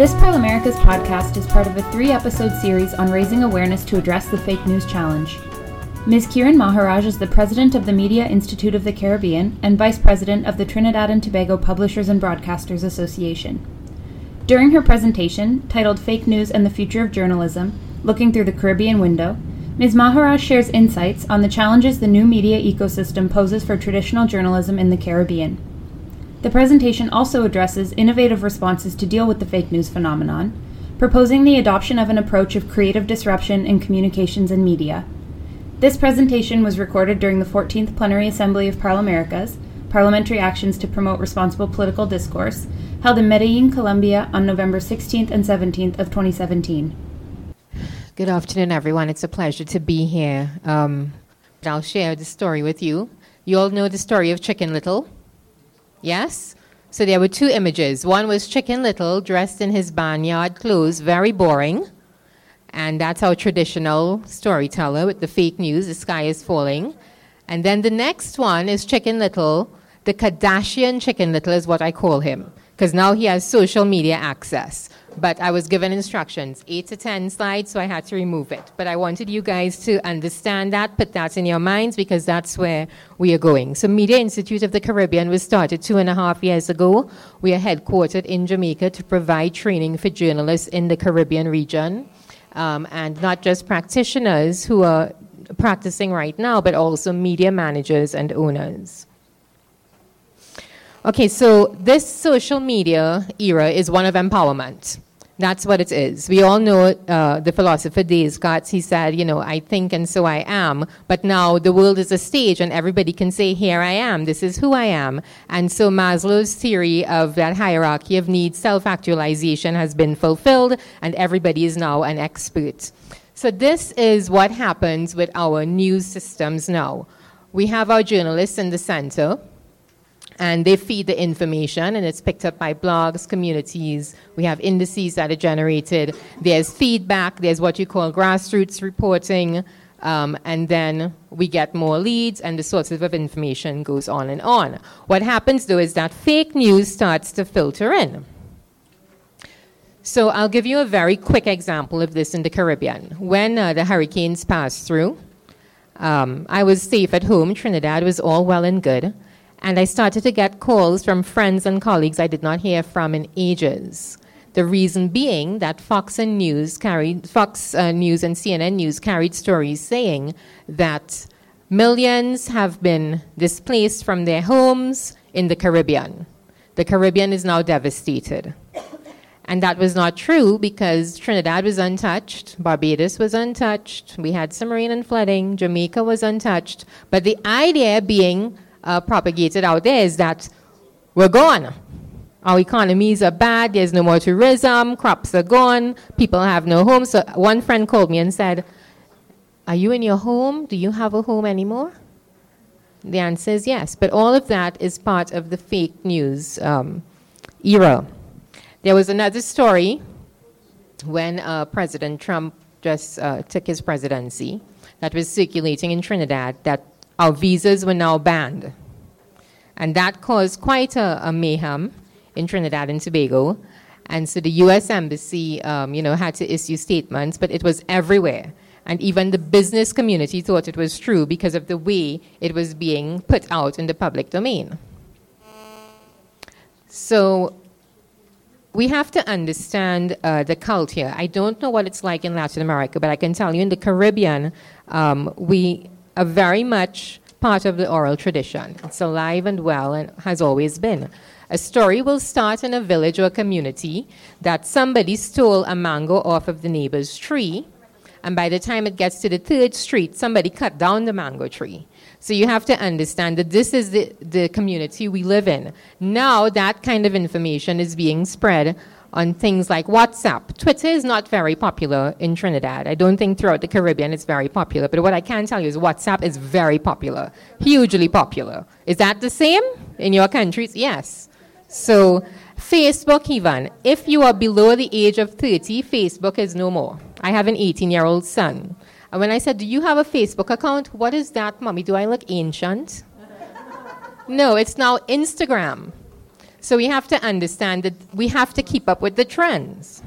This ParlAmericas podcast is part of a three episode series on raising awareness to address the fake news challenge. Ms. Kiran Maharaj is the president of the Media Institute of the Caribbean and vice president of the Trinidad and Tobago Publishers and Broadcasters Association. During her presentation, titled Fake News and the Future of Journalism Looking Through the Caribbean Window, Ms. Maharaj shares insights on the challenges the new media ecosystem poses for traditional journalism in the Caribbean. The presentation also addresses innovative responses to deal with the fake news phenomenon, proposing the adoption of an approach of creative disruption in communications and media this presentation was recorded during the 14th Plenary Assembly of Parlaméricas, Parliamentary Actions to Promote Responsible Political Discourse, held in Medellin, Colombia on November 16th and 17th of 2017. Good afternoon, everyone. It's a pleasure to be here. Um, I'll share the story with you. You all know the story of Chicken Little? Yes? So there were two images. One was Chicken Little dressed in his barnyard clothes, very boring. And that's our traditional storyteller with the fake news, the sky is falling. And then the next one is Chicken Little. The Kardashian Chicken Little is what I call him, because now he has social media access. But I was given instructions, eight to 10 slides, so I had to remove it. But I wanted you guys to understand that, put that in your minds, because that's where we are going. So, Media Institute of the Caribbean was started two and a half years ago. We are headquartered in Jamaica to provide training for journalists in the Caribbean region um, and not just practitioners who are practicing right now, but also media managers and owners. Okay, so this social media era is one of empowerment. That's what it is. We all know uh, the philosopher Descartes. He said, you know, I think and so I am. But now the world is a stage and everybody can say, here I am. This is who I am. And so Maslow's theory of that hierarchy of needs, self-actualization has been fulfilled and everybody is now an expert. So this is what happens with our news systems now. We have our journalists in the center and they feed the information and it's picked up by blogs, communities. We have indices that are generated. There's feedback, there's what you call grassroots reporting, um, and then we get more leads and the sources of information goes on and on. What happens though is that fake news starts to filter in. So I'll give you a very quick example of this in the Caribbean. When uh, the hurricanes passed through, um, I was safe at home. Trinidad was all well and good. And I started to get calls from friends and colleagues I did not hear from in ages. The reason being that Fox and News carried Fox uh, News and CNN News carried stories saying that millions have been displaced from their homes in the Caribbean. The Caribbean is now devastated. And that was not true because Trinidad was untouched, Barbados was untouched, we had some rain and flooding, Jamaica was untouched. But the idea being uh, propagated out there is that we're gone. Our economies are bad, there's no more tourism, crops are gone, people have no home. So one friend called me and said, Are you in your home? Do you have a home anymore? The answer is yes, but all of that is part of the fake news um, era. There was another story when uh, President Trump just uh, took his presidency that was circulating in Trinidad that our visas were now banned. And that caused quite a, a mayhem in Trinidad and Tobago. And so the U.S. Embassy, um, you know, had to issue statements, but it was everywhere. And even the business community thought it was true because of the way it was being put out in the public domain. So we have to understand uh, the culture. I don't know what it's like in Latin America, but I can tell you in the Caribbean, um, we are very much part of the oral tradition. It's alive and well and has always been. A story will start in a village or a community that somebody stole a mango off of the neighbor's tree, and by the time it gets to the third street, somebody cut down the mango tree. So you have to understand that this is the, the community we live in. Now that kind of information is being spread on things like WhatsApp. Twitter is not very popular in Trinidad. I don't think throughout the Caribbean it's very popular. But what I can tell you is WhatsApp is very popular, hugely popular. Is that the same in your countries? Yes. So, Facebook, even, if you are below the age of 30, Facebook is no more. I have an 18 year old son. And when I said, Do you have a Facebook account? What is that, mommy? Do I look ancient? no, it's now Instagram. So we have to understand that we have to keep up with the trends.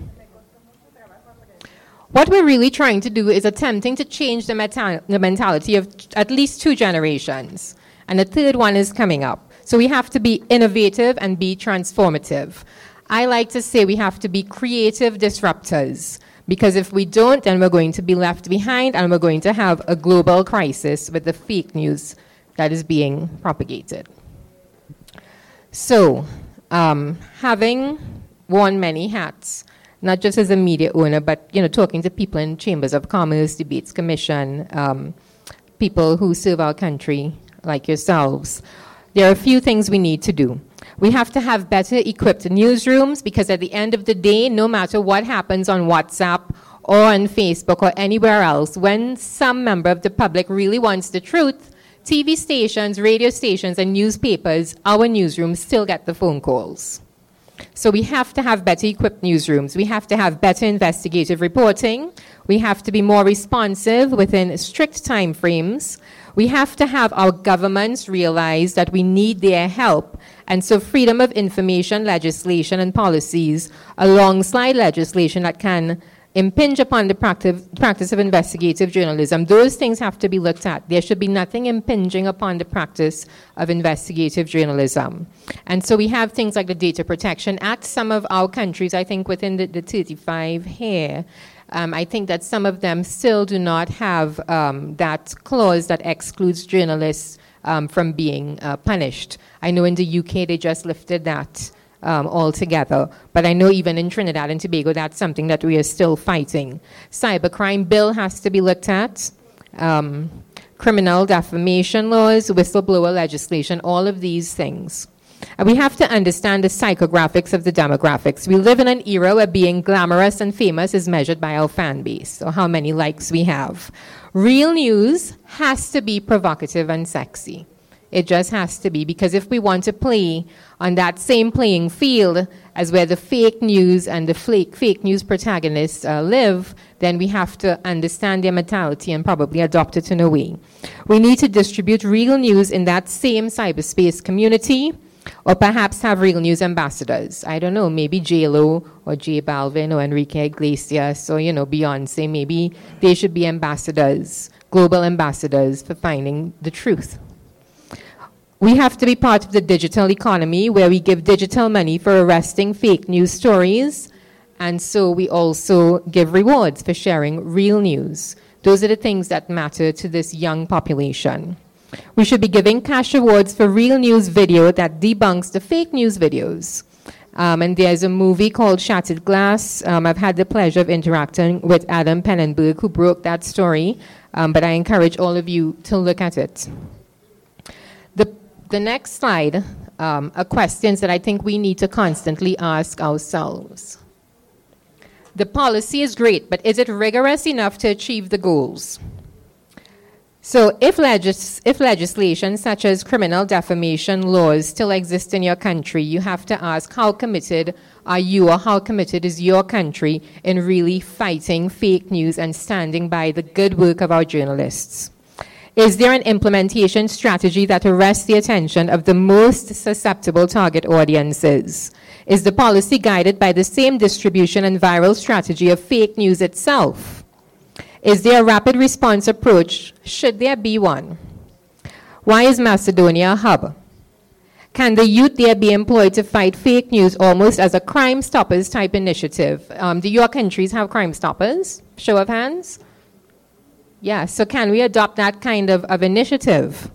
What we're really trying to do is attempting to change the, meta- the mentality of at least two generations. And the third one is coming up. So we have to be innovative and be transformative. I like to say we have to be creative disruptors. Because if we don't, then we're going to be left behind and we're going to have a global crisis with the fake news that is being propagated. So, um, having worn many hats, not just as a media owner, but you know, talking to people in chambers of commerce, debates commission, um, people who serve our country, like yourselves, there are a few things we need to do. We have to have better equipped newsrooms because at the end of the day, no matter what happens on WhatsApp or on Facebook or anywhere else, when some member of the public really wants the truth, TV stations, radio stations, and newspapers, our newsrooms still get the phone calls. So we have to have better equipped newsrooms. We have to have better investigative reporting. We have to be more responsive within strict time frames. We have to have our governments realize that we need their help. And so freedom of information legislation and policies alongside legislation that can impinge upon the practice of investigative journalism, those things have to be looked at. There should be nothing impinging upon the practice of investigative journalism. And so we have things like the Data Protection Act. Some of our countries, I think within the, the 35 here, um, I think that some of them still do not have um, that clause that excludes journalists um, from being uh, punished. I know in the UK they just lifted that um, altogether. But I know even in Trinidad and Tobago, that's something that we are still fighting. Cybercrime bill has to be looked at. Um, criminal defamation laws, whistleblower legislation, all of these things. And we have to understand the psychographics of the demographics. We live in an era where being glamorous and famous is measured by our fan base, or how many likes we have. Real news has to be provocative and sexy. It just has to be because if we want to play on that same playing field as where the fake news and the fake, fake news protagonists uh, live, then we have to understand their mentality and probably adopt it in a way. We need to distribute real news in that same cyberspace community or perhaps have real news ambassadors. I don't know, maybe J-Lo or J Balvin or Enrique Iglesias or, you know, Beyonce. Maybe they should be ambassadors, global ambassadors for finding the truth. We have to be part of the digital economy where we give digital money for arresting fake news stories. And so we also give rewards for sharing real news. Those are the things that matter to this young population. We should be giving cash awards for real news video that debunks the fake news videos. Um, and there's a movie called Shattered Glass. Um, I've had the pleasure of interacting with Adam Penenberg, who broke that story, um, but I encourage all of you to look at it. The next slide um, are questions that I think we need to constantly ask ourselves. The policy is great, but is it rigorous enough to achieve the goals? So, if, legis- if legislation such as criminal defamation laws still exist in your country, you have to ask how committed are you or how committed is your country in really fighting fake news and standing by the good work of our journalists? Is there an implementation strategy that arrests the attention of the most susceptible target audiences? Is the policy guided by the same distribution and viral strategy of fake news itself? Is there a rapid response approach? Should there be one? Why is Macedonia a hub? Can the youth there be employed to fight fake news almost as a Crime Stoppers type initiative? Um, do your countries have Crime Stoppers? Show of hands. Yeah, so can we adopt that kind of, of initiative?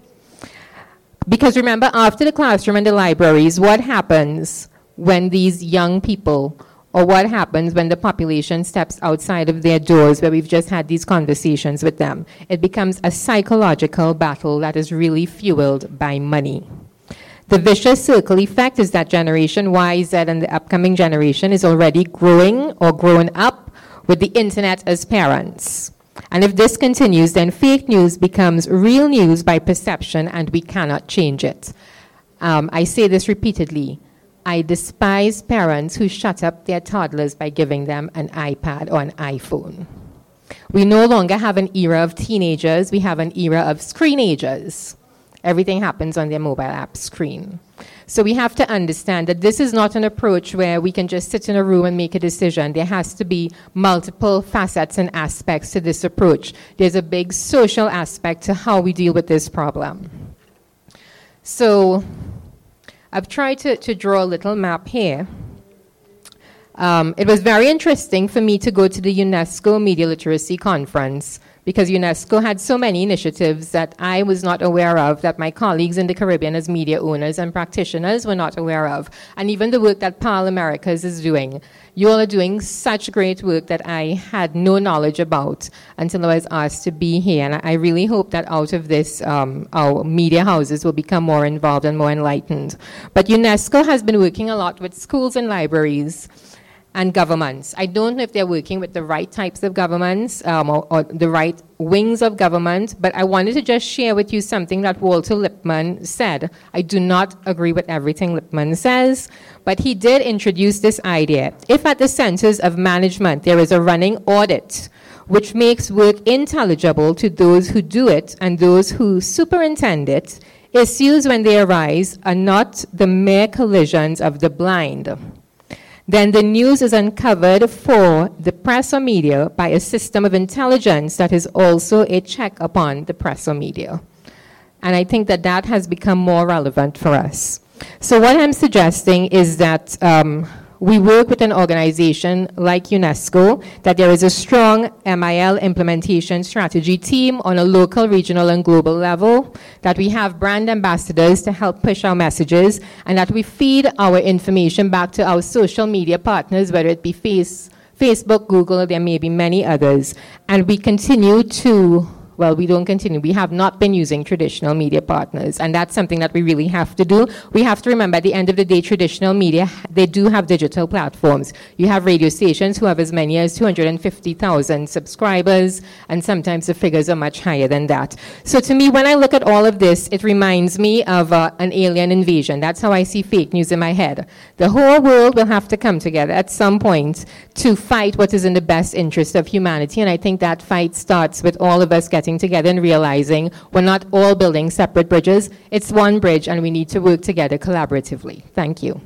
Because remember, after the classroom and the libraries, what happens when these young people, or what happens when the population steps outside of their doors where we've just had these conversations with them? It becomes a psychological battle that is really fueled by money. The vicious circle effect is that Generation Y, Z, and the upcoming generation is already growing or grown up with the internet as parents. And if this continues, then fake news becomes real news by perception and we cannot change it. Um, I say this repeatedly. I despise parents who shut up their toddlers by giving them an iPad or an iPhone. We no longer have an era of teenagers, we have an era of screenagers. Everything happens on their mobile app screen. So we have to understand that this is not an approach where we can just sit in a room and make a decision. There has to be multiple facets and aspects to this approach. There's a big social aspect to how we deal with this problem. So I've tried to, to draw a little map here. Um, it was very interesting for me to go to the UNESCO Media Literacy Conference because UNESCO had so many initiatives that I was not aware of, that my colleagues in the Caribbean as media owners and practitioners were not aware of, and even the work that ParlAmericas is doing. You all are doing such great work that I had no knowledge about until I was asked to be here, and I really hope that out of this, um, our media houses will become more involved and more enlightened. But UNESCO has been working a lot with schools and libraries and governments. I don't know if they're working with the right types of governments um, or, or, the right wings of government, but I wanted to just share with you something that Walter Lippmann said. I do not agree with everything Lippmann says, but he did introduce this idea. If at the centers of management there is a running audit, which makes work intelligible to those who do it and those who superintend it, issues when they arise are not the mere collisions of the blind then the news is uncovered for the press or media by a system of intelligence that is also a check upon the press or media. And I think that that has become more relevant for us. So, what I'm suggesting is that um, we work with an organization like UNESCO, that there is a strong MIL implementation strategy team on a local, regional, and global level, that we have brand ambassadors to help push our messages, and that we feed our information back to our social media partners, whether it be face, Facebook, Google, there may be many others. And we continue to well, we don't continue. We have not been using traditional media partners, and that's something that we really have to do. We have to remember at the end of the day, traditional media, they do have digital platforms. You have radio stations who have as many as 250,000 subscribers, and sometimes the figures are much higher than that. So to me, when I look at all of this, it reminds me of uh, an alien invasion. That's how I see fake news in my head. The whole world will have to come together at some point to fight what is in the best interest of humanity, and I think that fight starts with all of us getting getting together and realizing we're not all building separate bridges. It's one bridge and we need to work together collaboratively. Thank you.